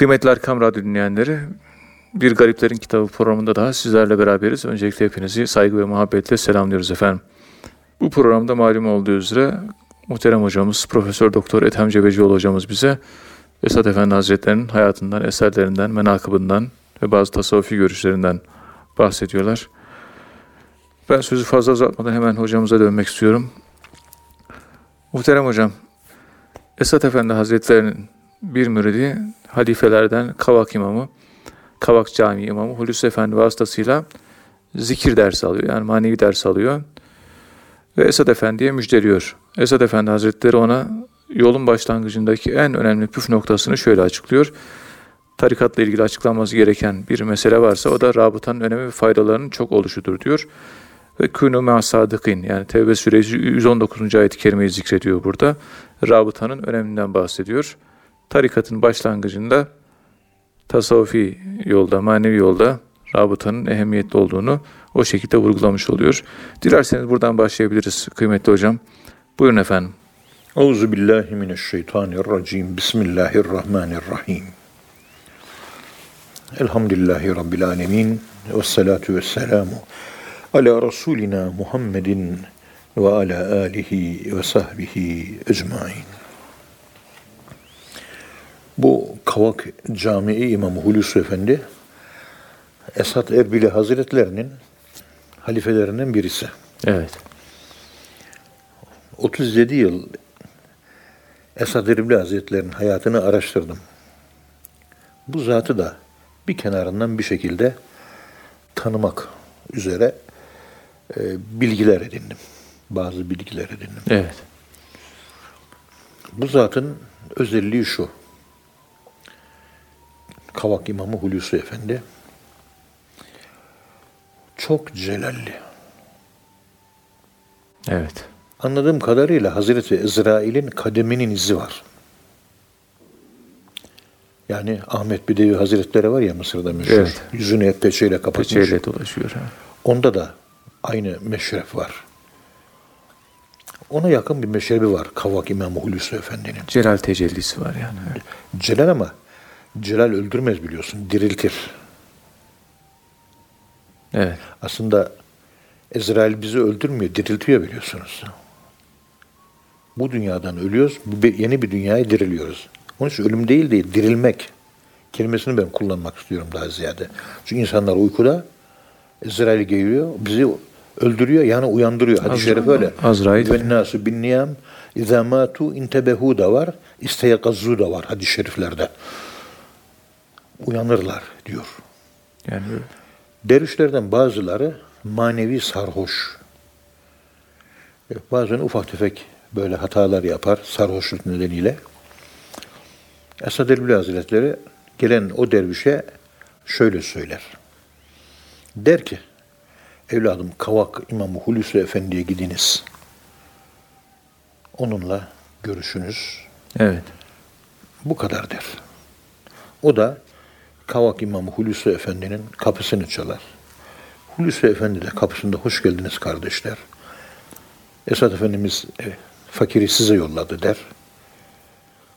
Kıymetli Erkam Radyo dinleyenleri, Bir Gariplerin Kitabı programında daha sizlerle beraberiz. Öncelikle hepinizi saygı ve muhabbetle selamlıyoruz efendim. Bu programda malum olduğu üzere muhterem hocamız Profesör Doktor Ethem Cebecioğlu hocamız bize Esat Efendi Hazretleri'nin hayatından, eserlerinden, menakıbından ve bazı tasavvufi görüşlerinden bahsediyorlar. Ben sözü fazla uzatmadan hemen hocamıza dönmek istiyorum. Muhterem hocam, Esat Efendi Hazretleri'nin bir müridi halifelerden Kavak imamı, Kavak Camii imamı Hulusi Efendi vasıtasıyla zikir dersi alıyor. Yani manevi ders alıyor. Ve Esad Efendi'ye müjdeliyor. Esad Efendi Hazretleri ona yolun başlangıcındaki en önemli püf noktasını şöyle açıklıyor. Tarikatla ilgili açıklanması gereken bir mesele varsa o da rabıtanın önemi ve faydalarının çok oluşudur diyor. Ve kûnû me'as sadıkîn yani Tevbe suresi 119. ayet-i kerimeyi zikrediyor burada. Rabıtanın öneminden bahsediyor. Tarikatın başlangıcında tasavvufi yolda, manevi yolda rabıtanın ehemmiyetli olduğunu o şekilde vurgulamış oluyor. Dilerseniz buradan başlayabiliriz kıymetli hocam. Buyurun efendim. Euzu billahi mineşşeytanirracim. Bismillahirrahmanirrahim. Elhamdülillahi rabbil alamin. Ves salatu vesselamu ala rasulina Muhammedin ve ala alihi ve sahbihi ecmaîn. Bu Kavak Camii İmamı Hulusi Efendi Esat Erbili Hazretlerinin halifelerinden birisi. Evet. 37 yıl Esad Erbil Hazretleri'nin hayatını araştırdım. Bu zatı da bir kenarından bir şekilde tanımak üzere e, bilgiler edindim. Bazı bilgiler edindim. Evet. Bu zatın özelliği şu. Kavak İmamı Hulusi Efendi çok celalli. Evet. Anladığım kadarıyla Hazreti İsrail'in kademinin izi var. Yani Ahmet Bidevi Hazretleri var ya Mısır'da meşhur. Evet. Yüzünü hep peçeyle kapatmış. Peçeyle dolaşıyor. Ha. Onda da aynı meşref var. Ona yakın bir meşrebi var Kavak İmamı Hulusi Efendi'nin. Celal tecellisi var yani. Celal ama Celal öldürmez biliyorsun, diriltir. Evet. Aslında Ezrail bizi öldürmüyor, diriltiyor biliyorsunuz. Bu dünyadan ölüyoruz, yeni bir dünyaya diriliyoruz. Onun için ölüm değil değil, dirilmek kelimesini ben kullanmak istiyorum daha ziyade. Çünkü insanlar uykuda, Ezrail geliyor, bizi öldürüyor, yani uyandırıyor. Hadis-i Azra- şerif öyle. Azrail. Ve nasu bin niyam izâ mâtu intebehu da var, isteyakazzu da var hadis-i şeriflerde. Uyanırlar diyor. Yani Dervişlerden bazıları manevi sarhoş. E, Bazen ufak tefek böyle hatalar yapar sarhoşluk nedeniyle. Esad Erbil Hazretleri gelen o dervişe şöyle söyler. Der ki, evladım Kavak İmamı Hulusi Efendi'ye gidiniz. Onunla görüşünüz. evet. Bu kadar der. O da Kavak İmamı Hulusi Efendi'nin kapısını çalar. Hulusi Efendi de kapısında hoş geldiniz kardeşler. Esad Efendimiz e, fakiri size yolladı der.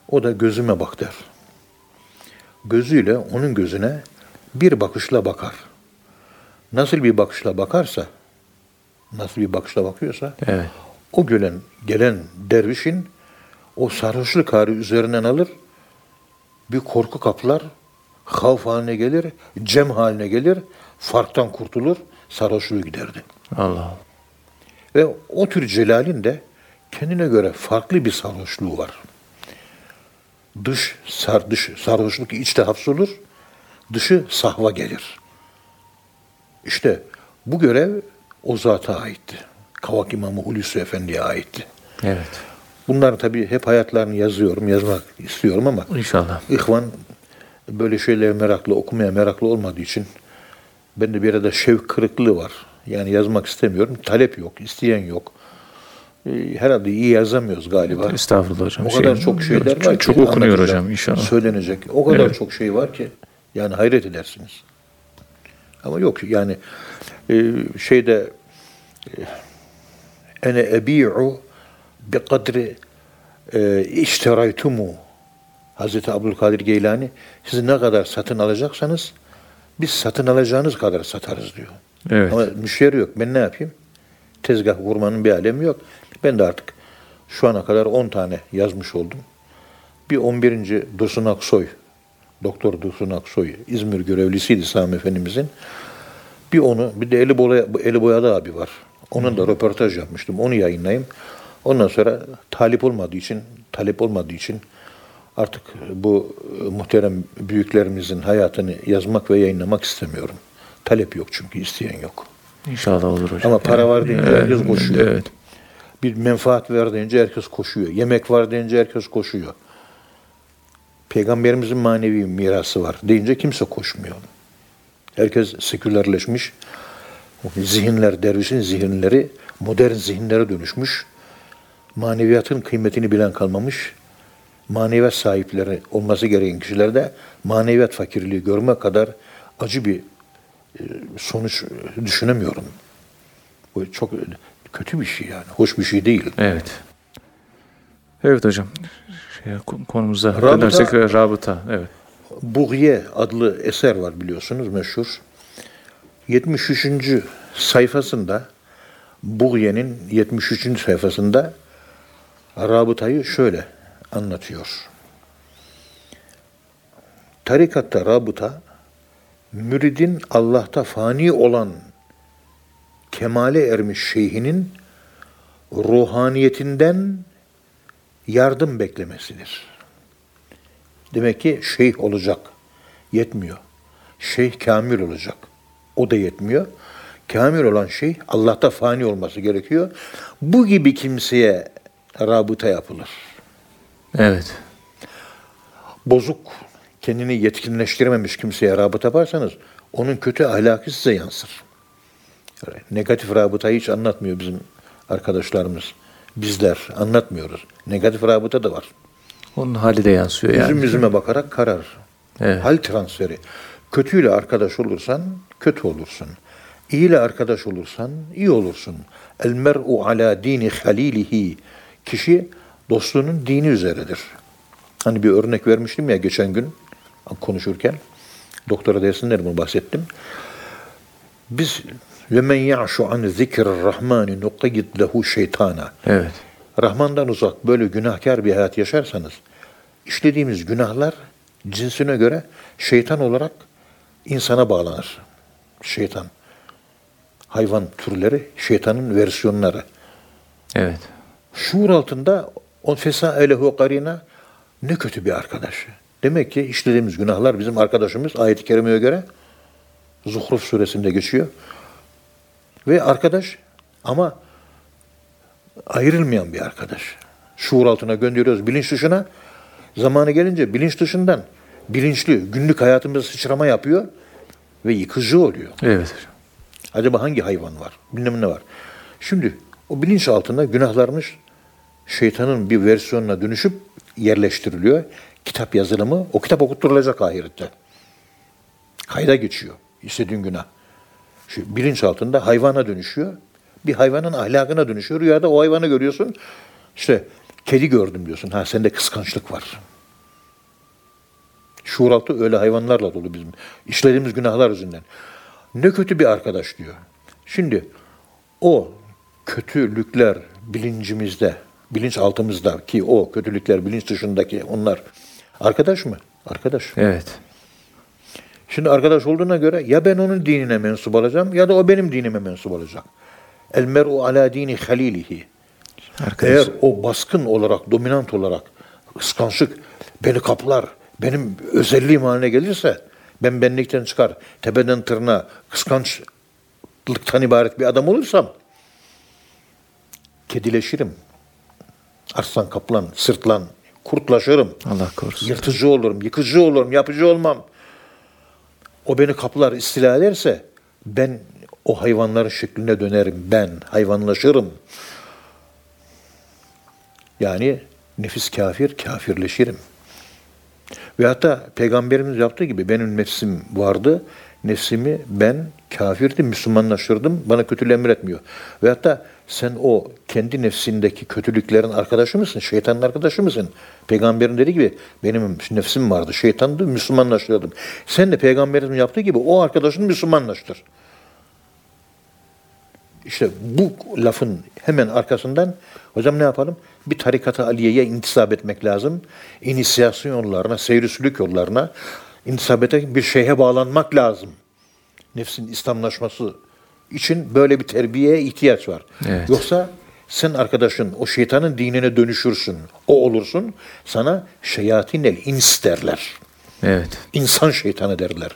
O da gözüme bak der. Gözüyle onun gözüne bir bakışla bakar. Nasıl bir bakışla bakarsa, nasıl bir bakışla bakıyorsa, Evet. o gelen, gelen dervişin o sarhoşluk hali üzerinden alır, bir korku kaplar, havf haline gelir, cem haline gelir, farktan kurtulur, sarhoşluğu giderdi. Allah Allah. Ve o tür celalin de kendine göre farklı bir sarhoşluğu var. Dış, sar, dış sarhoşluk içte hapsolur, dışı sahva gelir. İşte bu görev o zata aitti. Kavak İmamı Hulusi Efendi'ye aitti. Evet. Bunlar tabii hep hayatlarını yazıyorum, yazmak istiyorum ama İnşallah. İhvan böyle şeylere meraklı, okumaya meraklı olmadığı için bende bir arada şevk kırıklığı var. Yani yazmak istemiyorum. Talep yok, isteyen yok. Ee, Herhalde iyi yazamıyoruz galiba. Estağfurullah hocam. O kadar Şey- çok şeyler çok, var ki. Çok okunuyor hocam inşallah. Söylenecek. O kadar Evet. çok şey var ki. Yani hayret edersiniz. Ama yok yani e, şeyde e, ene ebi'u bi kadri e, işteraytumu Hazreti Abdülkadir Geylani siz ne kadar satın alacaksanız biz satın alacağınız kadar satarız diyor. Evet. Ama müşteri yok. Ben ne yapayım? Tezgah kurmanın bir alemi yok. Ben de artık şu ana kadar 10 tane yazmış oldum. Bir 11. Dursun Aksoy, Doktor Dursun Aksoy, İzmir görevlisiydi Sami Efendimizin. Bir onu, bir de Eli, Boya, Eli Boyalı abi var. Onun da röportaj yapmıştım. Onu yayınlayayım. Ondan sonra talip olmadığı için, talep olmadığı için artık bu e, muhterem büyüklerimizin hayatını yazmak ve yayınlamak istemiyorum. Talep yok çünkü isteyen yok. İnşallah olur hocam. Ama para var deyince Evet, herkes koşuyor. Evet. Bir menfaat var deyince herkes koşuyor. Yemek var deyince herkes koşuyor. Peygamberimizin manevi mirası var deyince kimse koşmuyor. Herkes sekülerleşmiş. Zihinler, dervişin zihinleri modern zihinlere dönüşmüş. Maneviyatın kıymetini bilen kalmamış. Maneviyat sahipleri olması gereken kişilerde maneviyat fakirliği görme kadar acı bir e, sonuç düşünemiyorum. Bu çok kötü bir şey yani. Hoş bir şey değil. Evet. Evet hocam. Şey, konumuza Rabıta- dönersek e, rabıta. Evet. Buğye adlı eser var biliyorsunuz meşhur. 73. sayfasında Buğye'nin 73. sayfasında rabıtayı şöyle anlatıyor. Tarikatta rabıta müridin Allah'ta fani olan kemale ermiş şeyhinin ruhaniyetinden yardım beklemesidir. Demek ki şeyh olacak. Yetmiyor. Şeyh kamil olacak. O da yetmiyor. Kamil olan şey Allah'ta fani olması gerekiyor. Bu gibi kimseye rabıta yapılır. Evet. Bozuk, kendini yetkinleştirememiş kimseye rabıta yaparsanız onun kötü ahlakı size yansır. Yani negatif rabıtayı hiç anlatmıyor bizim arkadaşlarımız. Bizler anlatmıyoruz. Negatif rabıta da var. Onun hali de yansıyor yani. Yüzüm yüzüme bakarak karar. Evet. Hal transferi. Kötüyle arkadaş olursan kötü olursun. İyi ile arkadaş olursan iyi olursun. El mer'u ala dini halilihi. Kişi dostluğunun dini üzeredir. Hani bir örnek vermiştim ya geçen gün konuşurken. Doktora dersinde bunu bahsettim. Biz ve men ya'şu an zikrir rahmani nuqayyid lehu şeytana. Evet. Rahman'dan uzak böyle günahkar bir hayat yaşarsanız işlediğimiz günahlar cinsine göre şeytan olarak insana bağlanır. Şeytan. Hayvan türleri şeytanın versiyonları. Evet. Şuur altında on fesa elehu karina ne kötü bir arkadaş. Demek ki işlediğimiz günahlar bizim arkadaşımız ayet-i kerimeye göre Zuhruf suresinde geçiyor. Ve arkadaş ama ayrılmayan bir arkadaş. Şuur altına gönderiyoruz bilinç dışına. Zamanı gelince bilinç dışından bilinçli günlük hayatımızda sıçrama yapıyor ve yıkıcı oluyor. Evet. Acaba hangi hayvan var? Bilmem ne var. Şimdi o bilinç altında günahlarımız şeytanın bir versiyonuna dönüşüp yerleştiriliyor. Kitap yazılımı, o kitap okutturulacak ahirette. Kayda geçiyor istediğin günah. Şu bilinç altında hayvana dönüşüyor. Bir hayvanın ahlakına dönüşüyor. Rüyada o hayvanı görüyorsun. İşte kedi gördüm diyorsun. Ha sende kıskançlık var. Şuur altı öyle hayvanlarla dolu bizim. İşlediğimiz günahlar yüzünden. Ne kötü bir arkadaş diyor. Şimdi o kötülükler bilincimizde, bilinç altımızda ki o kötülükler bilinç dışındaki onlar arkadaş mı? Arkadaş. Evet. Şimdi arkadaş olduğuna göre ya ben onun dinine mensup olacağım ya da o benim dinime mensup olacak. El mer'u ala dini halilihi. Arkadaş. Eğer o baskın olarak, dominant olarak kıskançlık beni kaplar, benim özelliğim haline gelirse ben benlikten çıkar, tepeden tırnağa kıskançlıktan ibaret bir adam olursam kedileşirim. Arslan, kaplan, sırtlan, kurtlaşırım. Allah korusun. Yırtıcı olurum, yıkıcı olurum, yapıcı olmam. O beni kaplar, istila ederse ben o hayvanların şekline dönerim. Ben hayvanlaşırım. Yani nefis kafir, kafirleşirim. Ve hatta peygamberimiz yaptığı gibi benim nefsim vardı. Nefsimi ben kafirdim, Müslümanlaştırdım. Bana kötülüğü emretmiyor. Ve hatta sen o kendi nefsindeki kötülüklerin arkadaşı mısın? Şeytanın arkadaşı mısın? Peygamberin dediği gibi benim nefsim vardı. Şeytandı, Müslümanlaştırdım. Sen de peygamberin yaptığı gibi o arkadaşını Müslümanlaştır. İşte bu lafın hemen arkasından hocam ne yapalım? Bir tarikata Aliye'ye intisap etmek lazım. İnisiyasyon yollarına, seyri sülük yollarına intisap ederek bir şeyhe bağlanmak lazım. Nefsin İslamlaşması için böyle bir terbiyeye ihtiyaç var. Evet. Yoksa sen arkadaşın o şeytanın dinine dönüşürsün. O olursun. Sana şeyatinel ins derler. Evet. İnsan şeytanı derler.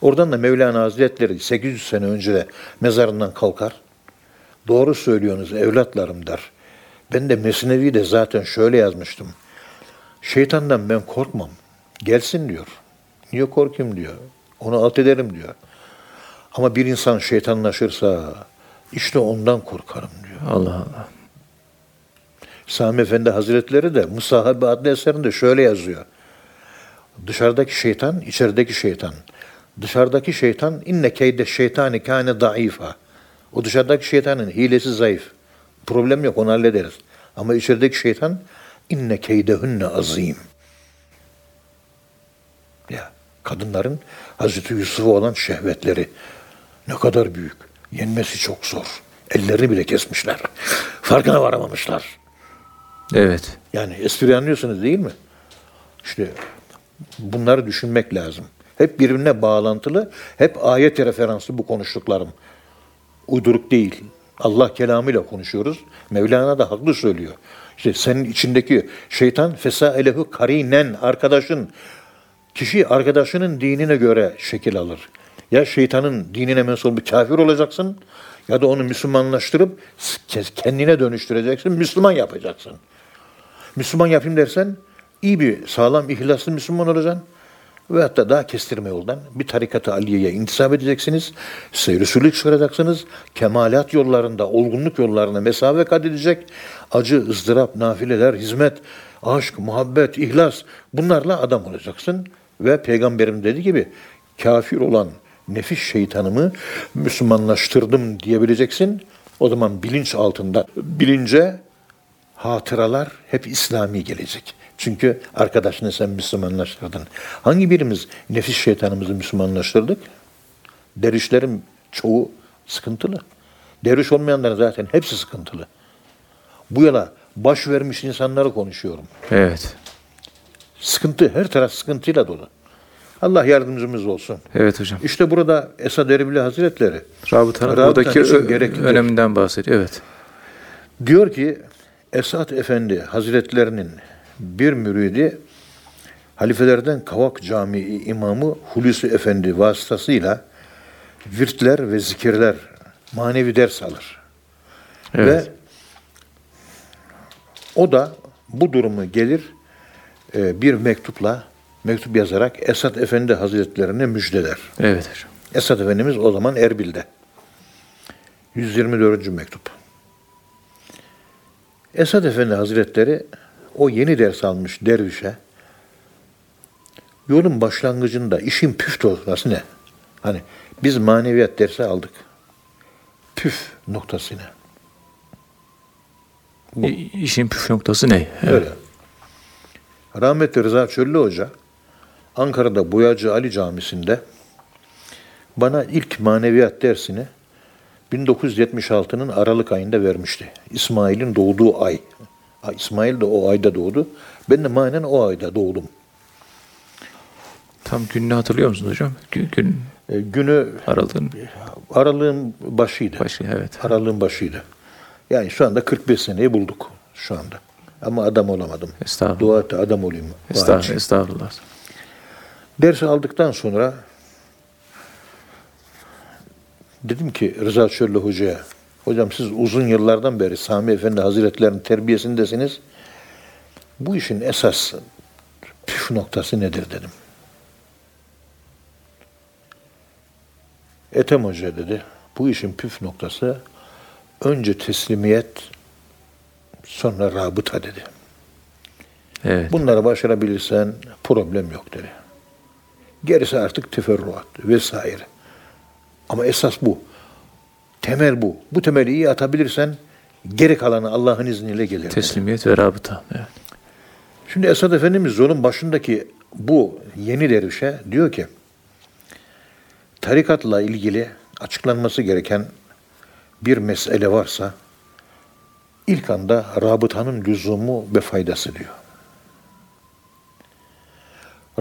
Oradan da Mevlana Hazretleri 800 sene önce de mezarından kalkar. Doğru söylüyorsunuz evlatlarım der. Ben de Mesnevi'de zaten şöyle yazmıştım. Şeytandan ben korkmam. Gelsin diyor. Niye korkayım diyor. Onu alt ederim diyor. Ama bir insan şeytanlaşırsa işte ondan korkarım diyor. Allah Allah. Sami Efendi Hazretleri de Musahabe adlı eserinde şöyle yazıyor. Dışarıdaki şeytan, içerideki şeytan. Dışarıdaki şeytan inne keyde şeytani kâne daifa. O dışarıdaki şeytanın hilesi zayıf. Problem yok onu hallederiz. Ama içerideki şeytan inne keydehünne azim. Ya kadınların Hazreti Yusuf'a olan şehvetleri ne kadar büyük. Yenmesi çok zor. Ellerini bile kesmişler. Farkına varamamışlar. Evet. Yani espri anlıyorsunuz değil mi? İşte bunları düşünmek lazım. Hep birbirine bağlantılı, hep ayet referanslı bu konuştuklarım. Uyduruk değil. Allah kelamıyla konuşuyoruz. Mevlana da haklı söylüyor. İşte senin içindeki şeytan fesaelehu karinen arkadaşın kişi arkadaşının dinine göre şekil alır. Ya şeytanın dinine mensup bir kafir olacaksın ya da onu Müslümanlaştırıp kendine dönüştüreceksin, Müslüman yapacaksın. Müslüman yapayım dersen iyi bir sağlam ihlaslı Müslüman olacaksın. Ve hatta daha kestirme yoldan bir tarikat-ı aliyeye intisap edeceksiniz. Seyri sülük çıkaracaksınız. Kemalat yollarında, olgunluk yollarına mesafe kat edecek. Acı, ızdırap, nafileler, hizmet, aşk, muhabbet, ihlas bunlarla adam olacaksın. Ve peygamberim dediği gibi kafir olan nefis şeytanımı Müslümanlaştırdım diyebileceksin. O zaman bilinç altında bilince hatıralar hep İslami gelecek. Çünkü arkadaşını sen Müslümanlaştırdın. Hangi birimiz nefis şeytanımızı Müslümanlaştırdık? Dervişlerin çoğu sıkıntılı. Derviş olmayanların zaten hepsi sıkıntılı. Bu yola baş vermiş insanları konuşuyorum. Evet. Sıkıntı, her taraf sıkıntıyla dolu. Allah yardımcımız olsun. Evet hocam. İşte burada Esad Erbil Hazretleri Rabıtanın Rabıta buradaki öneminden bahsediyor. Evet. Diyor ki Esad Efendi Hazretlerinin bir müridi halifelerden Kavak Camii imamı Hulusi Efendi vasıtasıyla virtler ve zikirler manevi ders alır. Evet. Ve o da bu durumu gelir e, bir mektupla mektup yazarak Esad Efendi Hazretlerine müjdeler. Evet hocam. Esad Efendimiz o zaman Erbil'de. 124. mektup. Esad Efendi Hazretleri o yeni ders almış dervişe yolun başlangıcında işin püf noktası ne? Hani biz maneviyat dersi aldık. Püf noktası ne? Bu. İşin püf noktası ne? Evet. Öyle. Rahmetli Rıza Çöllü Hoca Ankara'da Boyacı Ali Camisi'nde bana ilk maneviyat dersini 1976'nın Aralık ayında vermişti. İsmail'in doğduğu ay. İsmail de o ayda doğdu. Ben de manen o ayda doğdum. Tam gününü hatırlıyor musunuz hocam? Gün, gün E, günü aralığın aralığın başıydı. başı. Evet. Aralığın başıydı. Yani şu anda 45 seneyi bulduk şu anda. Ama adam olamadım. Estağfurullah. Dua et adam olayım. Estağfurullah. Estağfurullah. Ders aldıktan sonra dedim ki Rıza Çöllü Hoca'ya, hocam siz uzun yıllardan beri Sami Efendi Hazretlerinin terbiyesindesiniz. Bu işin esas püf noktası nedir dedim. Ethem Hoca dedi, bu işin püf noktası önce teslimiyet, sonra rabıta dedi. Evet. Bunları başarabilirsen problem yok dedi. Gerisi artık teferruat vesaire. Ama esas bu. Temel bu. Bu temeli iyi atabilirsen geri kalanı Allah'ın izniyle gelir. Teslimiyet ve rabıta. Evet. Şimdi Esad Efendimiz yolun başındaki bu yeni dervişe diyor ki tarikatla ilgili açıklanması gereken bir mesele varsa ilk anda rabıtanın lüzumu ve faydası diyor.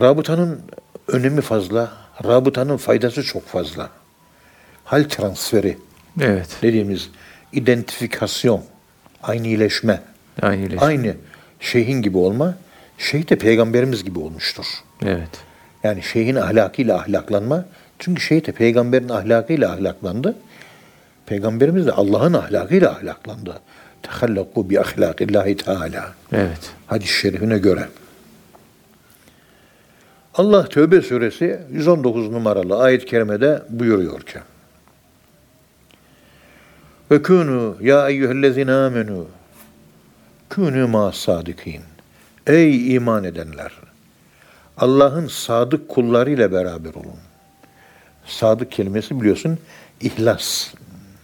Rabıtanın önemi fazla, rabıtanın faydası çok fazla. Hal transferi Evet. dediğimiz identifikasyon, aynileşme, Aynı iyileşme. aynı şeyhin gibi olma, şeyh de peygamberimiz gibi olmuştur. Evet. Yani şeyhin ahlakıyla ahlaklanma. Çünkü şeyh de peygamberin ahlakıyla ahlaklandı. Peygamberimiz de Allah'ın ahlakıyla ahlaklandı. Tehallaku bi ahlakillahi teala. Evet. Hadis-i şerifine göre. Allah Tövbe suresi 119 numaralı ayet-i kerimede buyuruyor ki Ve kûnû ya eyyühellezine amenû kûnû ma sadikin Ey iman edenler! Allah'ın sadık kullarıyla beraber olun. Sadık kelimesi biliyorsun ihlas.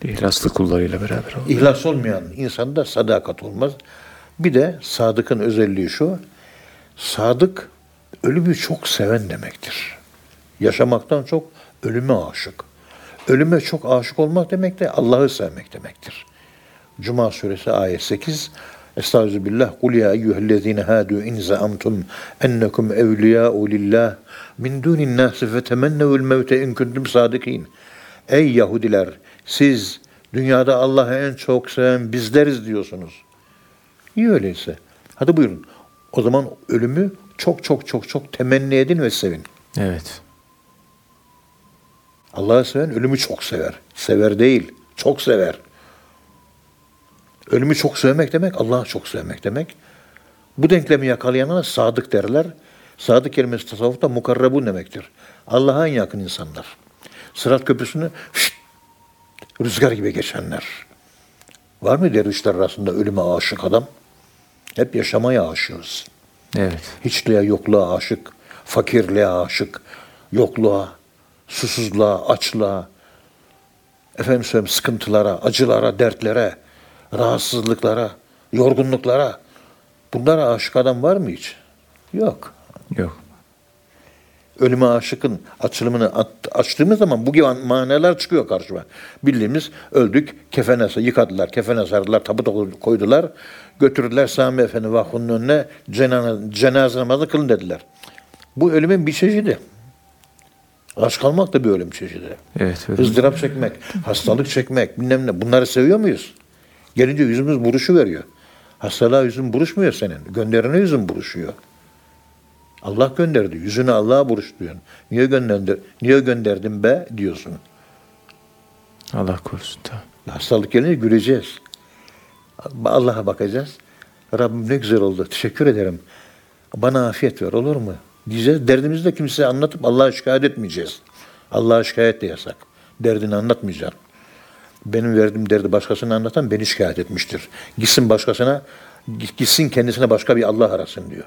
İhlaslı kullarıyla beraber olun. İhlas olmayan insanda sadakat olmaz. Bir de sadıkın özelliği şu. Sadık ölümü çok seven demektir. Yaşamaktan çok ölüme aşık. Ölüme çok aşık olmak demek de Allah'ı sevmek demektir. Cuma suresi ayet 8 Estağfirullah. Kul ya eyyühellezine hadu in zaamtum ennekum evliya'u lillah min dunin nasi fetemennevul mevte in kuntum sadikin. Ey Yahudiler siz dünyada Allah'ı en çok seven bizleriz diyorsunuz. İyi öyleyse. Hadi buyurun. O zaman ölümü çok çok çok çok temenni edin ve sevin. Evet. Allah'ı seven ölümü çok sever. Sever değil, çok sever. Ölümü çok sevmek demek, Allah'ı çok sevmek demek. Bu denklemi yakalayana sadık derler. Sadık kelimesi tasavvufta mukarrabun demektir. Allah'a en yakın insanlar. Sırat köprüsünü şşt, rüzgar gibi geçenler. Var mı dervişler arasında ölüme aşık adam? Hep yaşamaya aşığız. Evet. Hiçliğe, yokluğa aşık, fakirliğe aşık, yokluğa, susuzluğa, açlığa, efendim söyleyeyim sıkıntılara, acılara, dertlere, rahatsızlıklara, yorgunluklara. Bunlara aşık adam var mı hiç? Yok. Yok. Ölüme aşıkın açılımını at- açtığımız zaman bu gibi manalar çıkıyor karşıma. Bildiğimiz öldük, kefene yıkadılar, kefene sardılar, tabut koydular, götürdüler Sami Efendi Vakfı'nın önüne cenaze, cenaze namazı kılın dediler. Bu ölümün bir çeşidi. Aç kalmak da bir ölüm çeşidi. Evet. öyle. ızdırap çekmek, hastalık çekmek, bilmem ne. Bunları seviyor muyuz? Gelince yüzümüz buruşu veriyor. Hastalığa yüzün buruşmuyor senin. Gönderene yüzün buruşuyor. Allah gönderdi. Yüzünü Allah'a buruş diyorsun. Niye gönderdi? Niye gönderdim be diyorsun. Allah korusun. Tamam. Hastalık gelince güleceğiz. Allah'a bakacağız. Rabbim ne güzel oldu. Teşekkür ederim. Bana afiyet ver olur mu? Diyeceğiz. Derdimizi de kimseye anlatıp Allah'a şikayet etmeyeceğiz. Allah'a şikayet de yasak. Derdini anlatmayacaksın. Benim verdiğim derdi başkasına anlatan beni şikayet etmiştir. Gitsin başkasına, gitsin kendisine başka bir Allah arasın diyor.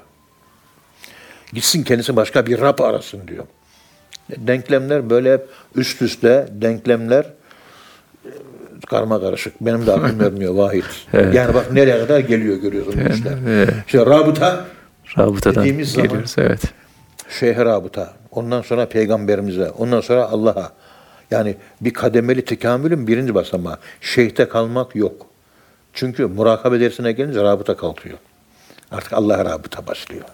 Gitsin kendisi başka bir Rab arasın diyor. Denklemler böyle hep üst üste denklemler e, karma karışık. Benim de aklım ermiyor vahid. Evet. Yani bak nereye kadar geliyor görüyorsun bu işler. evet. İşte rabıta, Rabıtadan Dediğimiz zaman- geliyoruz. Evet. şeyhe rabıta. Ondan sonra peygamberimize. Ondan sonra Allah'a. Yani bir kademeli tekamülün birinci basamağı. Şeyhte kalmak yok. Çünkü murakabe dersine gelince rabıta kalkıyor. Artık Allah'a rabıta başlıyor.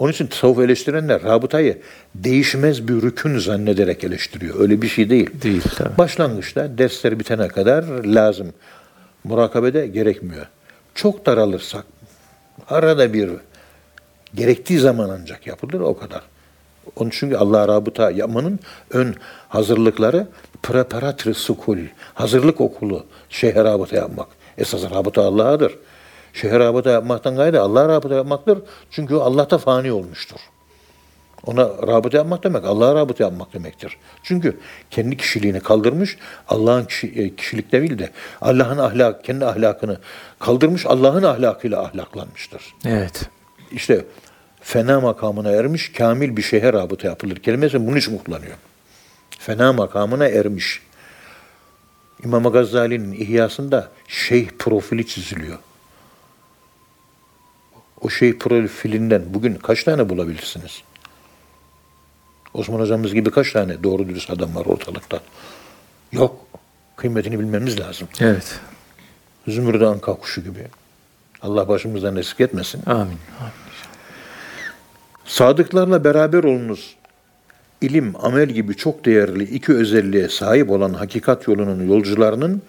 Onun için tasavvuf eleştirenler rabıtayı değişmez bir rükün zannederek eleştiriyor. Öyle bir şey değil. Değil tabii. Başlangıçta dersler bitene kadar lazım. Murakabede gerekmiyor. Çok daralırsak arada bir gerektiği zaman ancak yapılır o kadar. Onun çünkü Allah'a rabıta yapmanın ön hazırlıkları preparatri sukul, hazırlık okulu, şeyhe rabıta yapmak. Esas rabıta Allah'adır. Şeyhe rabıta yapmaktan gayrı Allah'a rabıta yapmaktır. Çünkü o Allah'ta fani olmuştur. Ona rabıta yapmak demek, Allah'a rabıta yapmak demektir. Çünkü kendi kişiliğini kaldırmış, Allah'ın kişi, e, kişilik değil de Allah'ın ahlak, kendi ahlakını kaldırmış, Allah'ın ahlakıyla ahlaklanmıştır. Evet. İşte fena makamına ermiş, kamil bir şeye rabıta yapılır. Kelimesi bunun için kullanıyor. Fena makamına ermiş. İmam Gazali'nin İhyasında şeyh profili çiziliyor. O şeyh profilinden bugün kaç tane bulabilirsiniz? Osman hocamız gibi kaç tane doğru dürüst adam var ortalıkta? Yok. Kıymetini bilmemiz lazım. Evet. Zümrüt anka kuşu gibi. Allah başımızdan eksik etmesin. Amin. Amin. Sadıklarla beraber olunuz. İlim, amel gibi çok değerli iki özelliğe sahip olan hakikat yolunun yolcularının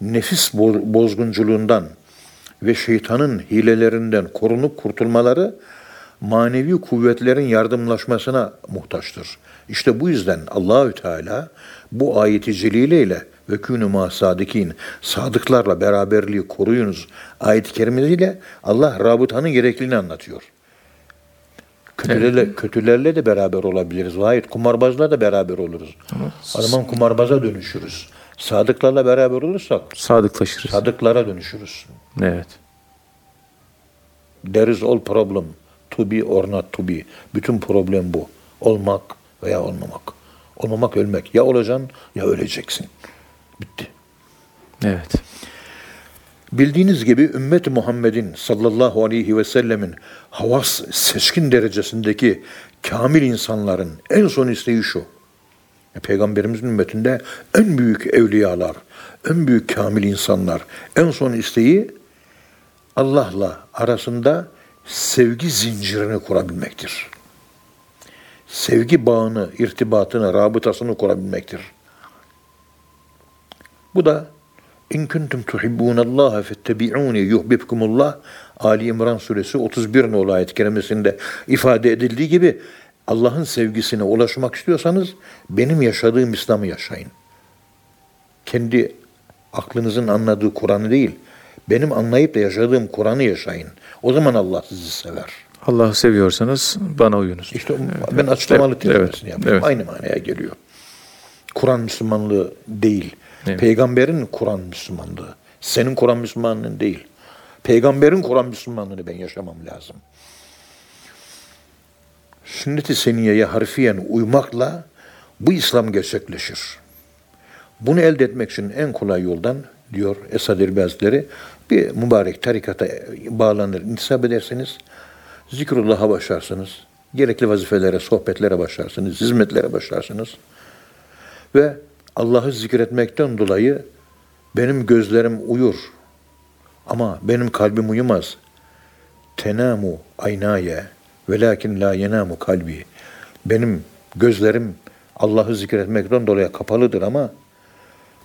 nefis bo- bozgunculuğundan ve şeytanın hilelerinden korunup kurtulmaları manevi kuvvetlerin yardımlaşmasına muhtaçtır. İşte bu yüzden Allahü Teala bu ayeti celileyle ve künü ma sadikin sadıklarla beraberliği koruyunuz ayet-i kerimesiyle Allah rabıtanın gerekliliğini anlatıyor. Kötülerle, kötülerle de beraber olabiliriz. Vahit kumarbazla da beraber oluruz. O zaman kumarbaza dönüşürüz. Sadıklarla beraber olursak Sadıklaşırız. sadıklara dönüşürüz. Evet. There is all problem. To be or not to be. Bütün problem bu. Olmak veya olmamak. Olmamak ölmek. Ya olacaksın ya öleceksin. Bitti. Evet. Bildiğiniz gibi ümmet Muhammed'in sallallahu aleyhi ve sellemin havas seçkin derecesindeki kamil insanların en son isteği şu. E, Peygamberimizin ümmetinde en büyük evliyalar, en büyük kamil insanlar en son isteği Allah'la arasında sevgi zincirini kurabilmektir. Sevgi bağını, irtibatını, rabıtasını kurabilmektir. Bu da İn kuntum tuhibbunallaha fettebi'uni yuhibbukumullah Ali İmran suresi 31 nolu ayet kerimesinde ifade edildiği gibi Allah'ın sevgisine ulaşmak istiyorsanız benim yaşadığım İslam'ı yaşayın. Kendi aklınızın anladığı Kur'an'ı değil, benim anlayıp da yaşadığım Kur'an'ı yaşayın. O zaman Allah sizi sever. Allah'ı seviyorsanız bana uyunuz. İşte ben açıklamalı Evet, tercümesini evet, yapıyorum. evet. Aynı manaya geliyor. Kur'an Müslümanlığı değil. Evet. Peygamberin Kur'an Müslümanlığı. Senin Kur'an Müslümanlığın değil. Peygamberin Kur'an Müslümanlığını ben yaşamam lazım. Sünnet-i seniyeye harfiyen uymakla bu İslam gerçekleşir. Bunu elde etmek için en kolay yoldan diyor Esad Hazretleri bir mübarek tarikata bağlanır, intisap ederseniz zikrullah'a başlarsınız. Gerekli vazifelere, sohbetlere başlarsınız, hizmetlere başlarsınız. Ve Allah'ı zikretmekten dolayı benim gözlerim uyur ama benim kalbim uyumaz. Tenamu aynaye velakin la yenamu kalbi. Benim gözlerim Allah'ı zikretmekten dolayı kapalıdır ama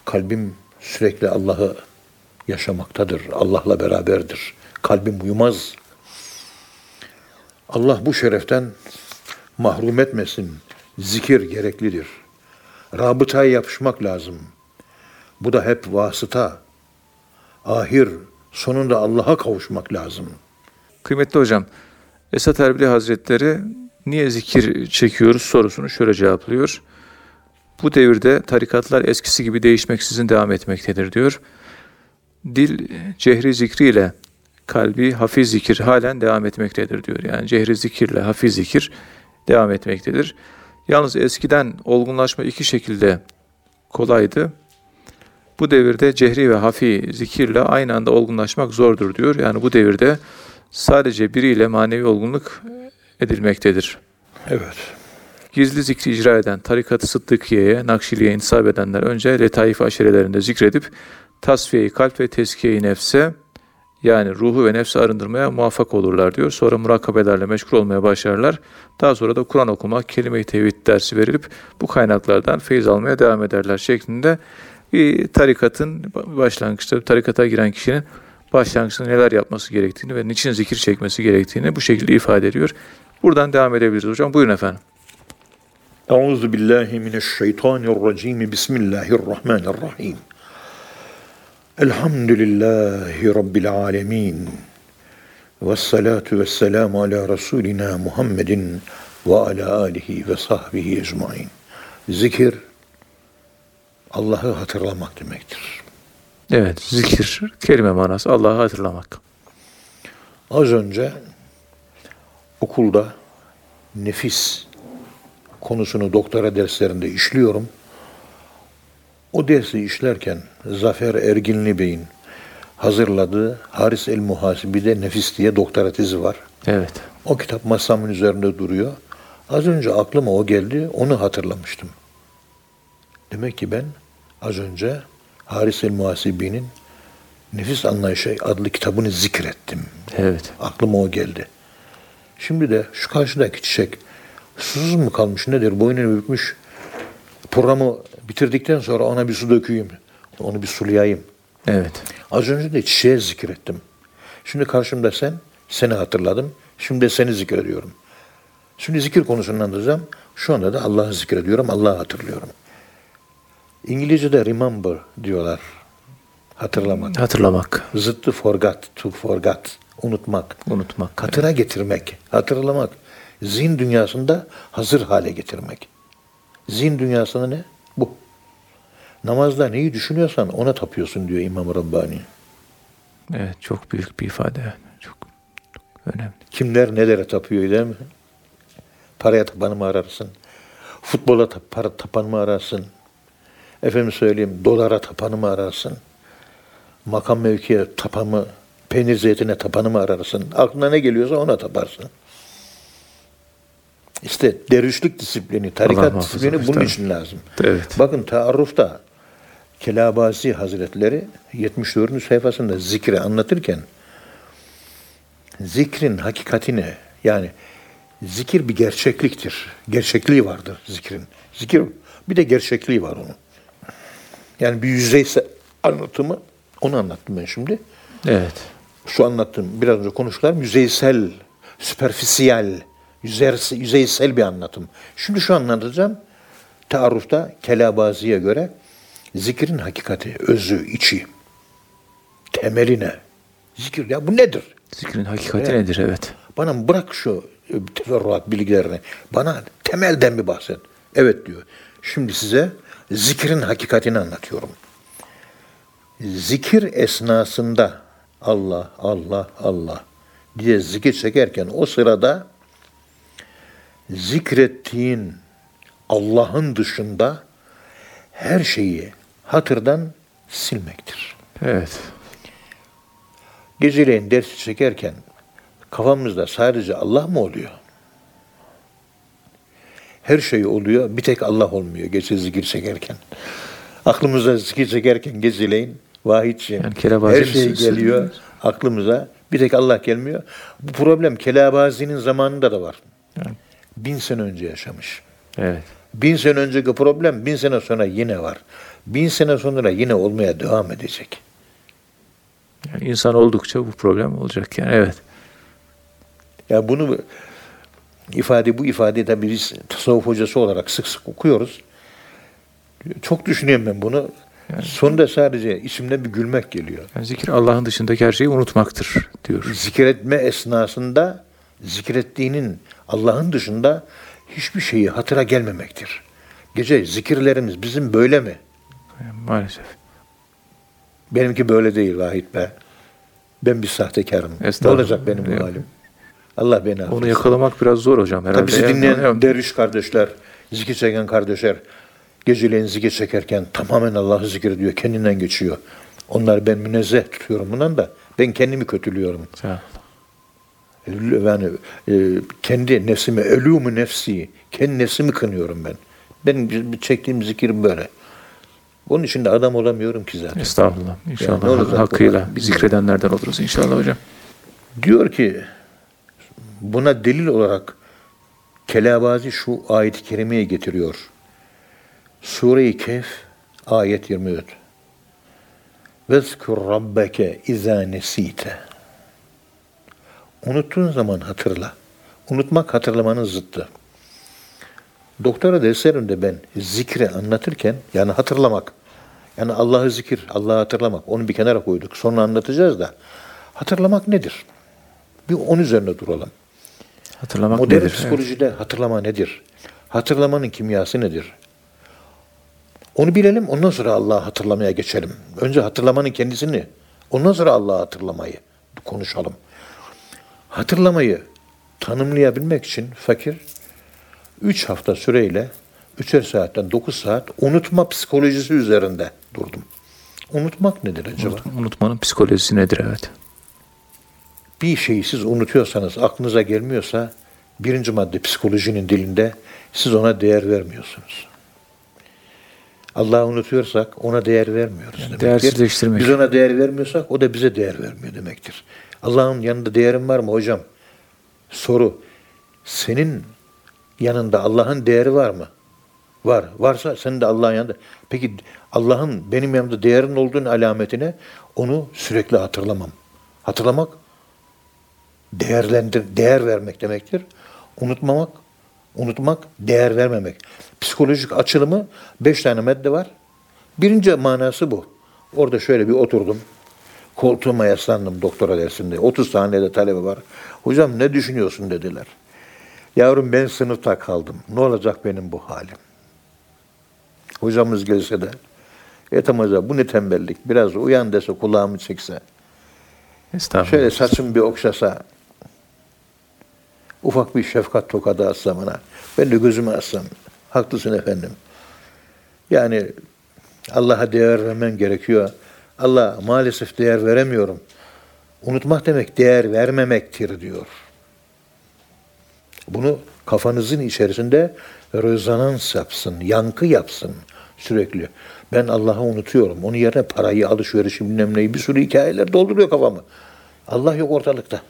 kalbim sürekli Allah'ı yaşamaktadır. Allah'la beraberdir. Kalbim uyumaz. Allah bu şereften mahrum etmesin. Zikir gereklidir. Rabıtaya yapışmak lazım. Bu da hep vasıta. Ahir sonunda Allah'a kavuşmak lazım. Kıymetli hocam, Esat Erbili Hazretleri niye zikir çekiyoruz sorusunu şöyle cevaplıyor. Bu devirde tarikatlar eskisi gibi değişmeksizin devam etmektedir diyor. Dil cehri zikriyle kalbi hafiz zikir halen devam etmektedir diyor. Yani cehri zikirle hafiz zikir devam etmektedir. Yalnız eskiden olgunlaşma iki şekilde kolaydı. Bu devirde cehri ve hafi zikirle aynı anda olgunlaşmak zordur diyor. Yani bu devirde sadece biriyle manevi olgunluk edilmektedir. Evet. Gizli zikri icra eden tarikat-ı sıddıkiye'ye, nakşiliye intisap edenler önce letaif aşirelerinde zikredip tasfiye-i kalp ve teskiye-i nefse yani ruhu ve nefsi arındırmaya muvaffak olurlar diyor. Sonra murakabelerle meşgul olmaya başlarlar. Daha sonra da Kur'an okumak, kelime-i tevhid dersi verilip bu kaynaklardan feyiz almaya devam ederler şeklinde bir tarikatın başlangıçta tarikata giren kişinin başlangıçta neler yapması gerektiğini ve niçin zikir çekmesi gerektiğini bu şekilde ifade ediyor. Buradan devam edebiliriz hocam. Buyurun efendim. Euzu billahi mineşşeytanirracim. Bismillahirrahmanirrahim. Elhamdülillahi Rabbil alemin. Ve salatu ve selamu ala Resulina Muhammedin ve ala alihi ve sahbihi ecmain. Zikir Allah'ı hatırlamak demektir. Evet, zikir, kelime manası Allah'ı hatırlamak. Az önce okulda nefis konusunu doktora derslerinde işliyorum. O dersi işlerken Zafer Erginli Bey'in hazırladığı Haris el Muhasibi'de nefis diye doktora tezi var. Evet. O kitap masamın üzerinde duruyor. Az önce aklıma o geldi, onu hatırlamıştım. Demek ki ben az önce Haris el Muhasibi'nin Nefis Anlayışı adlı kitabını zikrettim. Evet. Aklıma o geldi. Şimdi de şu karşıdaki çiçek susuz mu kalmış nedir boynunu bükmüş programı bitirdikten sonra ona bir su dökeyim. Onu bir sulayayım. Evet. Az önce de çiçeğe zikrettim. Şimdi karşımda sen, seni hatırladım. Şimdi de seni zikrediyorum. Şimdi zikir konusunu anlatacağım. Şu anda da Allah'ı zikrediyorum, Allah'ı hatırlıyorum. İngilizce'de remember diyorlar. Hatırlamak. Hatırlamak, Zıttı forgot, to forget. Unutmak. unutmak. Hatıra getirmek, hatırlamak. Zihin dünyasında hazır hale getirmek. Zihin dünyasında ne? Bu. Namazda neyi düşünüyorsan ona tapıyorsun diyor İmam Rabbani. Evet, çok büyük bir ifade. Çok, çok önemli. Kimler nelere tapıyor değil mi? Paraya tapanı mı ararsın? Futbola para tapanı mı ararsın? Efendim söyleyeyim dolara tapanı mı ararsın? Makam mevkiye tapanı, peynir zeytine tapanı mı ararsın? Aklına ne geliyorsa ona taparsın. İşte dervişlik disiplini, tarikat disiplini bunun için lazım. Evet. Bakın taarrufta Kelabasi Hazretleri 74. sayfasında zikri anlatırken zikrin hakikatini yani zikir bir gerçekliktir. Gerçekliği vardır zikrin. Zikir bir de gerçekliği var onun. Yani bir yüzeysel anlatımı onu anlattım ben şimdi. Evet. Şu anlattığım biraz önce konuştular yüzeysel, süperfisiyel, yüzersi, yüzeysel bir anlatım. Şimdi şu anlatacağım. Taarrufta Kelabazi'ye göre zikrin hakikati, özü, içi, temeli ne? Zikir ya bu nedir? Zikrin hakikati Evet. nedir? Evet. Bana bırak şu e, teferruat bilgilerini. Bana temelden bir bahset. Evet diyor. Şimdi size zikrin hakikatini anlatıyorum. Zikir esnasında Allah, Allah, Allah diye zikir çekerken o sırada zikrettiğin Allah'ın dışında her şeyi hatırdan silmektir. Evet. Geceleyin dersi çekerken kafamızda sadece Allah mı oluyor? Her şey oluyor, bir tek Allah olmuyor gece zikir çekerken. Aklımıza zikir çekerken geceleyin vahidçi Yani Kelabazi her şey geliyor aklımıza. Bir tek Allah gelmiyor. Bu problem Kelabazi'nin zamanında da var. Yani. Bin sene önce yaşamış. Evet. Bin sene önceki problem bin sene sonra yine var. Bin sene sonra yine olmaya devam edecek. Yani insan oldukça bu problem olacak yani. Evet. Ya bunu ifade bu ifadeyi tabii biz tasavvuf hocası olarak sık sık okuyoruz. Çok düşünüyorum ben bunu. Sonunda sadece içimden bir gülmek geliyor. Yani zikir Allah'ın dışındaki her şeyi unutmaktır diyor. Zikretme esnasında zikrettiğinin Allah'ın dışında hiçbir şeyi hatıra gelmemektir. Gece zikirlerimiz bizim böyle mi? Yani maalesef. Benimki böyle değil Vahit be. Ben bir sahtekarım. Ne olacak benim halim? Allah beni affetsin. Onu yakalamak biraz zor hocam herhalde. Tabii bizi Yani- dinleyen Yani- derviş kardeşler, zikir çeken kardeşler, geceleyin zikir çekerken tamamen Allah'ı zikrediyor, kendinden geçiyor. Onlar ben münezzeh tutuyorum bundan da ben kendimi kötülüyorum. Yani e, kendi nefsimi, ölümü nefsi, kendi nefsimi kınıyorum ben. Benim çektiğim zikir böyle. Onun için de adam olamıyorum ki zaten. Estağfurullah. İnşallah bu hakkıyla kadar? zikredenlerden oluruz inşallah hocam. Diyor ki buna delil olarak Kelabazi şu ayet-i kerimeye getiriyor. Sure-i Kehf ayet 24. Vezkur rabbeke izâ nesîte. Unuttuğun zaman hatırla. Unutmak hatırlamanın zıttı. Doktora derslerinde ben zikri anlatırken yani hatırlamak yani Allah'ı zikir, Allah'ı hatırlamak onu bir kenara koyduk. Sonra anlatacağız da hatırlamak nedir? Bir onun üzerine duralım. Hatırlamak Modern nedir? psikolojide hatırlama nedir? Hatırlamanın kimyası nedir? Onu bilelim, ondan sonra Allah'ı hatırlamaya geçelim. Önce hatırlamanın kendisini, ondan sonra Allah'ı hatırlamayı konuşalım. Hatırlamayı tanımlayabilmek için fakir 3 hafta süreyle 3'er saatten 9 saat unutma psikolojisi üzerinde durdum. Unutmak nedir acaba? Unut- Unutmanın psikolojisi nedir evet. Bir şeyi siz unutuyorsanız, aklınıza gelmiyorsa birinci madde psikolojinin dilinde siz ona değer vermiyorsunuz. Allah'ı unutuyorsak ona değer vermiyoruz demektir. değersizleştirmek. Biz ona değer vermiyorsak o da bize değer vermiyor demektir. Allah'ın yanında değerin var mı hocam? Soru. Senin yanında Allah'ın değeri var mı? Var. Varsa senin de Allah'ın yanında. Peki Allah'ın benim yanımda değerin olduğunun alametine onu sürekli hatırlamam. Hatırlamak değerlendir, değer vermek demektir. Unutmamak, unutmak, değer vermemek. Psikolojik açılımı beş tane madde var. Birinci manası bu. Orada şöyle bir oturdum. Koltuğuma yaslandım doktora dersinde. 30 tane de talebe var. Hocam ne düşünüyorsun dediler. Yavrum ben sınıfta kaldım. Ne olacak benim bu halim? Hocamız gelse de Ethem Hoca bu ne tembellik. Biraz uyan dese kulağımı çekse. Estağfurullah. Şöyle saçımı bir okşasa, ufak bir şefkat tokadı atsa bana, ben de gözümü açsam, haklısın efendim. Yani Allah'a değer vermem gerekiyor. Allah maalesef değer veremiyorum. Unutmak demek değer vermemektir diyor. Bunu kafanızın içerisinde rezonans yapsın, yankı yapsın sürekli. Ben Allah'ı unutuyorum. Onun yerine parayı, alışverişi, bilmem neyi bir sürü hikayeler dolduruyor kafamı. Allah yok ortalıkta.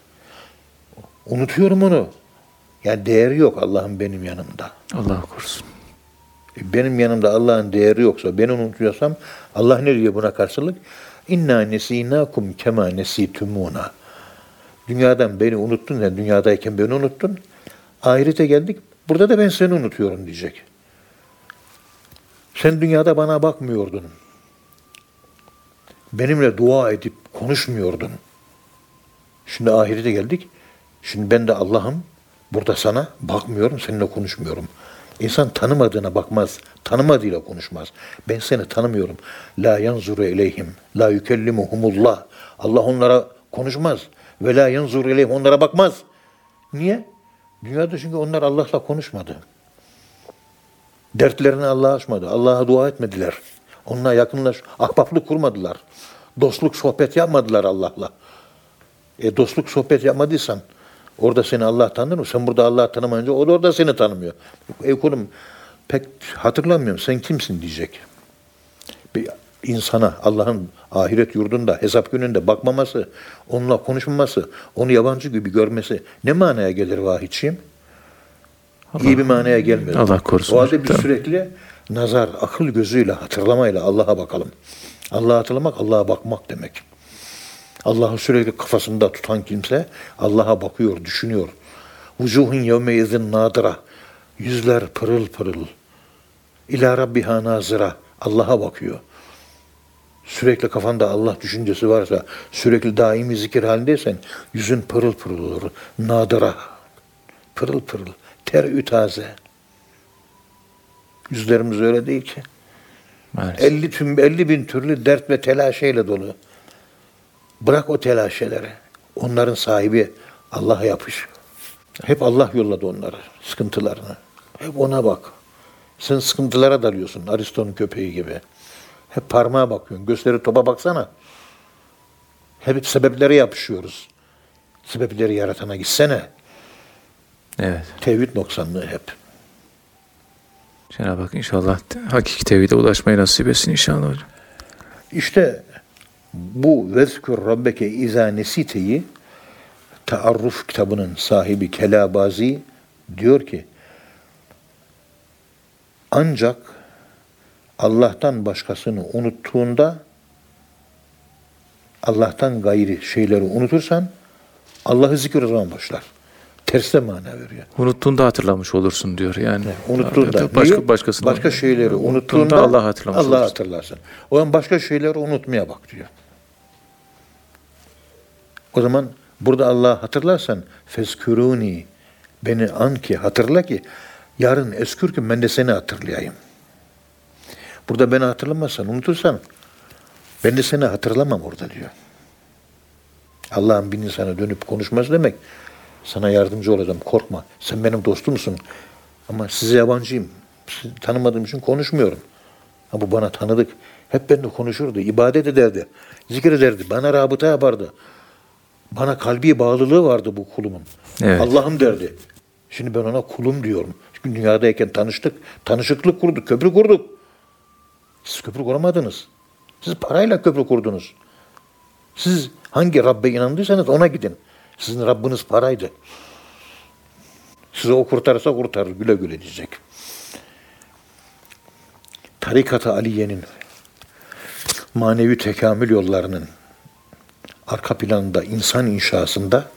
Unutuyorum onu. Yani değeri yok Allah'ın benim yanımda. Allah korusun. E, Benim yanımda Allah'ın değeri yoksa, ben unutuyorsam Allah ne diyor buna karşılık? İnna nesinakum kema nesitumuna. Dünyadan beni unuttun sen dünyadayken beni unuttun. Ahirete geldik. Burada da ben seni unutuyorum diyecek. Sen dünyada bana bakmıyordun. Benimle dua edip konuşmuyordun. Şimdi ahirete geldik. Şimdi ben de Allah'ım. Burada sana bakmıyorum, seninle konuşmuyorum. İnsan tanımadığına bakmaz, tanımadığıyla konuşmaz. Ben seni tanımıyorum. La yanzuru ileyhim, la yükellimuhumullah. Allah onlara konuşmaz. Ve la yanzuru ileyhim, onlara bakmaz. Niye? Dünyada çünkü onlar Allah'la konuşmadı. Dertlerini Allah'a açmadı. Allah'a dua etmediler. Onunla yakınlaş, ahbaplık kurmadılar. Dostluk, sohbet yapmadılar Allah'la. E dostluk, sohbet yapmadıysan orada seni Allah tanır mı? Sen burada Allah'ı tanımayınca o da orada seni tanımıyor. Ey kulum pek hatırlamıyorum sen kimsin diyecek. Bir insana Allah'ın ahiret yurdunda, hesap gününde bakmaması, onunla konuşmaması, onu yabancı gibi görmesi ne manaya gelir vahidçiyim? İyi bir manaya gelmez. Allah korusun. O halde biz Tamam. sürekli nazar, akıl gözüyle, hatırlamayla Allah'a bakalım. Allah'a hatırlamak, Allah'a bakmak demek. Allah'ı sürekli kafasında tutan kimse Allah'a bakıyor, düşünüyor. Vucuhun yevme izin nadira. Yüzler pırıl pırıl. İlâ rabbiha nazira. Allah'a bakıyor. Sürekli kafanda Allah düşüncesi varsa, sürekli daimi zikir halindeysen yüzün pırıl pırıl olur. Nadira. Pırıl pırıl. Ter taze. Yüzlerimiz öyle değil ki. Maalesef. 50, tüm, 50 bin türlü dert ve telaşeyle dolu. Bırak o telaşeleri. Onların sahibi Allah'a yapış. Hep Allah yolladı onları, sıkıntılarını. Hep ona bak. Sen sıkıntılara dalıyorsun Aristo'nun köpeği gibi. Hep parmağa bakıyorsun. Gösteri topa baksana. Hep sebeplere yapışıyoruz. Sebepleri yaratana gitsene. Evet. Tevhid noksanlığı hep. Cenab-ı Hak inşallah hakiki tevhide ulaşmayı nasip etsin inşallah hocam. İşte bu vezkür rabbeke izâ nesiteyi Taarruf kitabının sahibi Kelabazi diyor ki ancak Allah'tan başkasını unuttuğunda Allah'tan gayri şeyleri unutursan Allah'ı zikir o zaman başlar. Terste mana veriyor. Unuttuğunda hatırlamış olursun diyor. Yani Unuttuğunda başka başkasını başka şeyleri unuttuğunda unuttuğunda Allah hatırlamış Allah hatırlarsın. O zaman başka şeyleri unutmaya bak diyor. O zaman burada Allah hatırlarsan fezkuruni Beni an ki hatırla ki yarın eskür ki ben de seni hatırlayayım. Burada beni hatırlamazsan, unutursan ben de seni hatırlamam orada diyor. Allah'ın bir insana dönüp konuşmaz demek. Sana yardımcı olacağım, korkma. Sen benim dostumsun. Ama size yabancıyım. Sizi tanımadığım için konuşmuyorum. Ha bu bana tanıdık. Hep benimle konuşurdu, ibadet ederdi, zikrederdi, bana rabıta yapardı. Bana kalbi bağlılığı vardı bu kulumun. Evet. Allah'ım derdi. Şimdi ben ona kulum diyorum. Çünkü dünyadayken tanıştık, tanışıklık kurduk, köprü kurduk. Siz köprü kuramadınız. Siz parayla köprü kurdunuz. Siz hangi Rabbe inandıysanız ona gidin. Sizin Rabbiniz paraydı. Sizi o kurtarsa kurtarır, güle güle diyecek. Tarikat-ı Aliye'nin manevi tekamül yollarının arka planında insan inşasında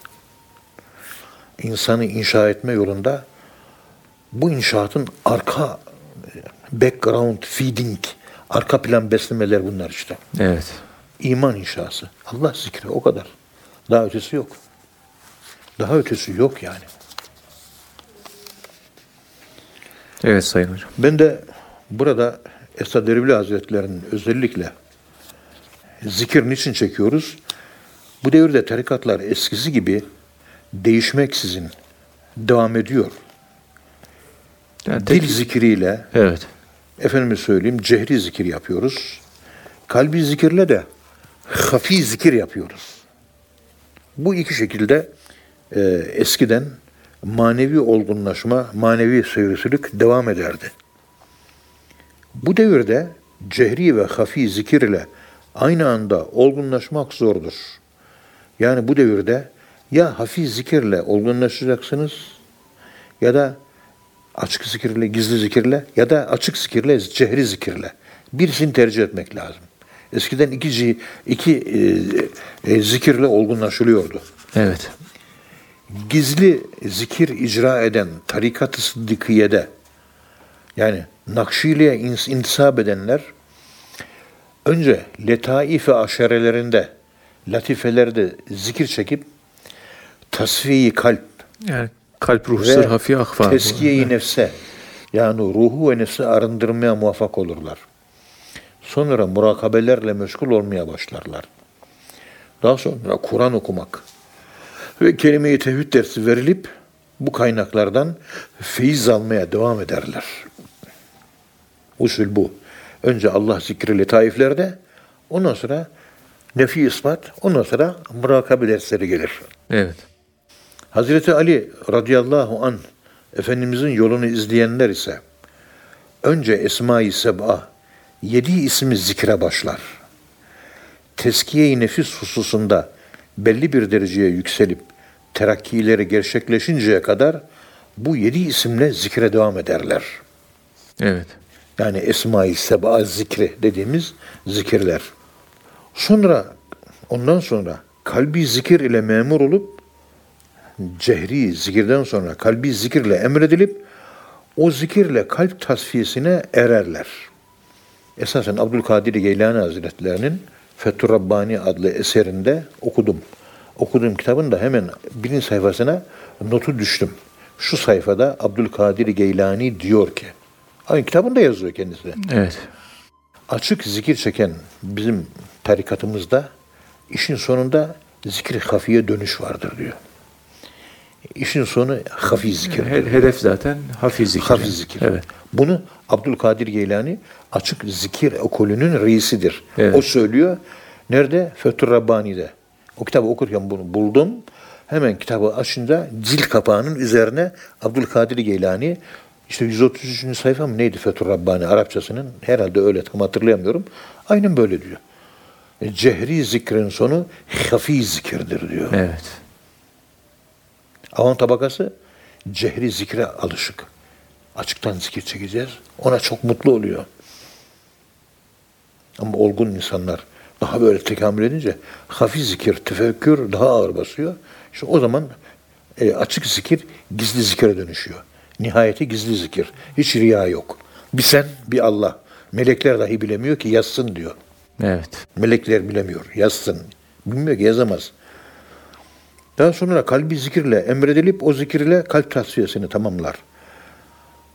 insanı inşa etme yolunda bu inşaatın arka background feeding arka plan beslemeler bunlar işte. Evet. İman inşası. Allah zikri o kadar. Daha ötesi yok. Daha ötesi yok yani. Evet Sayın Hocam. Ben de burada Esad Erbil Hazretleri'nin özellikle zikir niçin çekiyoruz? Bu devirde tarikatlar eskisi gibi değişmeksizin devam ediyor. Yani tek- Dil zikriyle, Evet. efendime söyleyeyim cehri zikir yapıyoruz. Kalbi zikirle de hafi zikir yapıyoruz. Bu iki şekilde e, eskiden manevi olgunlaşma, manevi seyircilik devam ederdi. Bu devirde cehri ve hafi zikir ile aynı anda olgunlaşmak zordur. Yani bu devirde ya hafif zikirle olgunlaşacaksınız ya da açık zikirle, gizli zikirle ya da açık zikirle, cehri zikirle. Birisini tercih etmek lazım. Eskiden iki, iki e, e, zikirle olgunlaşılıyordu. Evet. Gizli zikir icra eden tarikat-ı sıddıkiyede yani Nakşili'ye intisap edenler önce letaif-i aşerelerinde latifelerde zikir çekip tasfiyi kalp Yani kalp ruh sır hafi akfa. teskiye-i nefse yani ruhu ve nefsi arındırmaya muvaffak olurlar. Sonra murakabelerle meşgul olmaya başlarlar. Daha sonra Kur'an okumak ve kelime-i tevhid dersi verilip bu kaynaklardan feyiz almaya devam ederler. Usul bu. Önce Allah zikri letaiflerde, ondan sonra nefi ispat, ondan sonra murakabe dersleri gelir. Evet. Hazreti Ali radıyallahu an Efendimizin yolunu izleyenler ise önce Esma-i Seb'a yedi ismi zikre başlar. Teskiye-i nefis hususunda belli bir dereceye yükselip terakkileri gerçekleşinceye kadar bu yedi isimle zikre devam ederler. Evet. Yani Esma-i Seb'a zikri dediğimiz zikirler. Sonra ondan sonra kalbi zikir ile memur olup cehri zikirden sonra kalbi zikirle emredilip o zikirle kalp tasfiyesine ererler. Esasen Abdülkadir Geylani Hazretlerinin Fethur Rabbani adlı eserinde okudum. Okuduğum kitabın da hemen birinci sayfasına notu düştüm. Şu sayfada Abdülkadir Geylani diyor ki, aynı kitabında yazıyor kendisi. Evet. Açık zikir çeken bizim tarikatımızda işin sonunda zikri hafiye dönüş vardır diyor. İşin sonu hafi zikir. He- Hedef zaten hafiz zikir. Hafiz zikir. Evet. Bunu Abdülkadir Geylani açık zikir ekolünün reisidir. Evet. O söylüyor. Nerede? Fethur Rabbani'de. O kitabı okurken bunu buldum. Hemen kitabı açınca cilt kapağının üzerine Abdülkadir Geylani işte 133. sayfa mı neydi Fethur Rabbani Arapçasının? Herhalde öyle tam hatırlayamıyorum. Aynen böyle diyor. E, Cehri zikrin sonu hafi zikirdir diyor. Evet. Avam tabakası cehri zikre alışık. Açıktan zikir çekeceğiz. Ona çok mutlu oluyor. Ama olgun insanlar daha böyle tekamül edince hafif zikir, tefekkür daha ağır basıyor. İşte o zaman e, açık zikir gizli zikre dönüşüyor. Nihayeti gizli zikir. Hiç riya yok. Bir sen, bir Allah. Melekler dahi bilemiyor ki yazsın diyor. Evet. Melekler bilemiyor. Yazsın. Bilmiyor ki yazamaz. Daha sonra kalbi zikirle emredilip o zikirle kalp tasfiyesini tamamlar.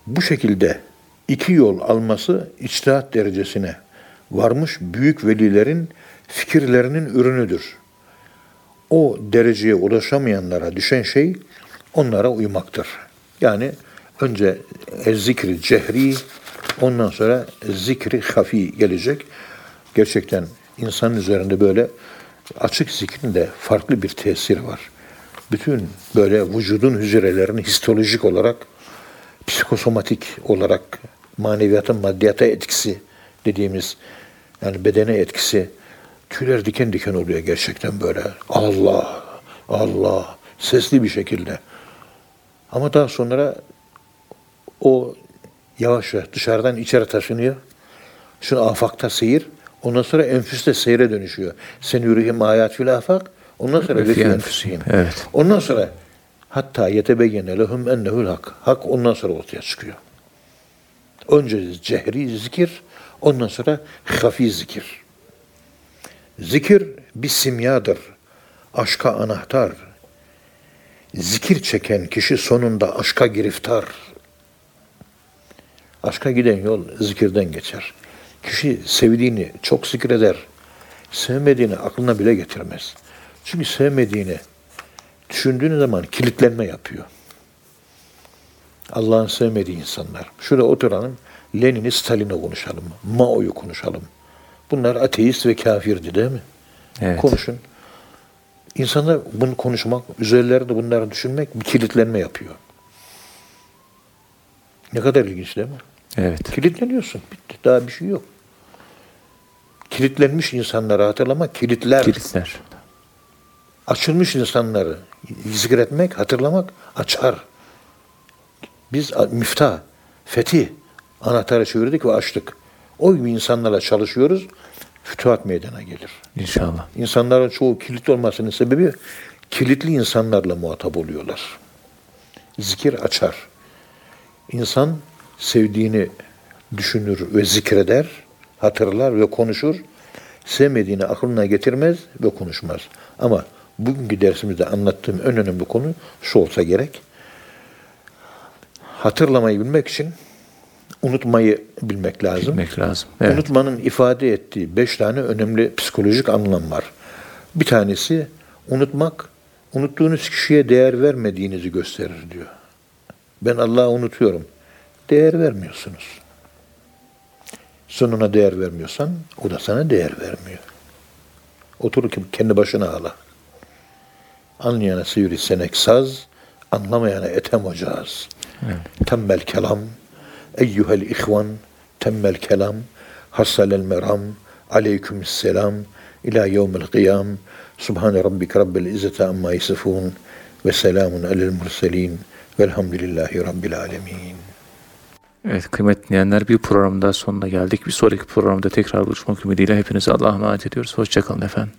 Bu şekilde iki yol alması içtihat derecesine varmış büyük velilerin fikirlerinin ürünüdür. O dereceye ulaşamayanlara düşen şey onlara uymaktır. Yani önce zikri cehri, ondan sonra zikri hafi gelecek. Gerçekten insanın üzerinde böyle açık zikrinde farklı bir tesir var. Bütün böyle vücudun hücrelerini histolojik olarak, psikosomatik olarak maneviyatın maddiyata etkisi dediğimiz yani bedene etkisi tüyler diken diken oluyor gerçekten böyle. Allah, Allah sesli bir şekilde. Ama daha sonra o yavaş yavaş dışarıdan içeri taşınıyor. Şunu afakta seyir. Ondan sonra enfüste seyre dönüşüyor. Sen yürüyüm ayat fil afak. Ondan sonra Ve fi vefi enfusihim. enfusihim. Evet. Ondan sonra hatta yetebeyyene lehum ennehul hak. Hak ondan sonra ortaya çıkıyor. Önce cehri zikir, ondan sonra hafi zikir. Zikir bir simyadır. Aşka anahtar. Zikir çeken kişi sonunda aşka giriftar. Aşka giden yol zikirden geçer. Kişi sevdiğini çok zikreder. Sevmediğini aklına bile getirmez. Çünkü sevmediğini düşündüğün zaman kilitlenme yapıyor. Allah'ın sevmediği insanlar. Şurada oturalım, Lenin'i, Stalin'i konuşalım, Mao'yu konuşalım. Bunlar ateist ve kafirdi değil mi? Evet. Konuşun. İnsanlar bunu konuşmak, üzerlerinde bunları düşünmek bir kilitlenme yapıyor. Ne kadar ilginç değil mi? Evet. Kilitlenıyorsun. Bitti. Daha bir şey yok. Kilitlenmiş insanları hatırlamak, kilitler. Kilitler. Açılmış insanları zikretmek, hatırlamak açar. Biz miftah, fetih anahtarı çevirdik ve açtık. O gibi insanlarla çalışıyoruz. Fütuhat meydana gelir. İnşallah. İnsanların çoğu kilit olmasının sebebi kilitli insanlarla muhatap oluyorlar. Zikir açar. İnsan sevdiğini düşünür ve zikreder, hatırlar ve konuşur. Sevmediğini aklına getirmez ve konuşmaz. Ama bugünkü dersimizde anlattığım en önemli konu şu olsa gerek. Hatırlamayı bilmek için unutmayı bilmek lazım. Bilmek lazım. Evet. Unutmanın ifade ettiği beş tane önemli psikolojik anlam var. Bir tanesi unutmak, unuttuğunuz kişiye değer vermediğinizi gösterir diyor. Ben Allah'ı unutuyorum. Değer vermiyorsunuz. Sen ona değer vermiyorsan o da sana değer vermiyor. Otur ki kendi başına ağla. Anlayana sivri senek saz, anlamayana etem ocağız. Temmel kelam, eyyuhel ihvan, temmel kelam, hassalel meram, aleyküm selam, ila yevmil kıyam, subhane rabbike rabbil izzete amma yasifun, ve selamun alel murselin, velhamdülillahi rabbil alemin. Evet kıymetli dinleyenler bir programda sonuna geldik. Bir sonraki programda tekrar buluşmak ümidiyle hepinize Allah'a emanet ediyoruz. Hoşçakalın efendim.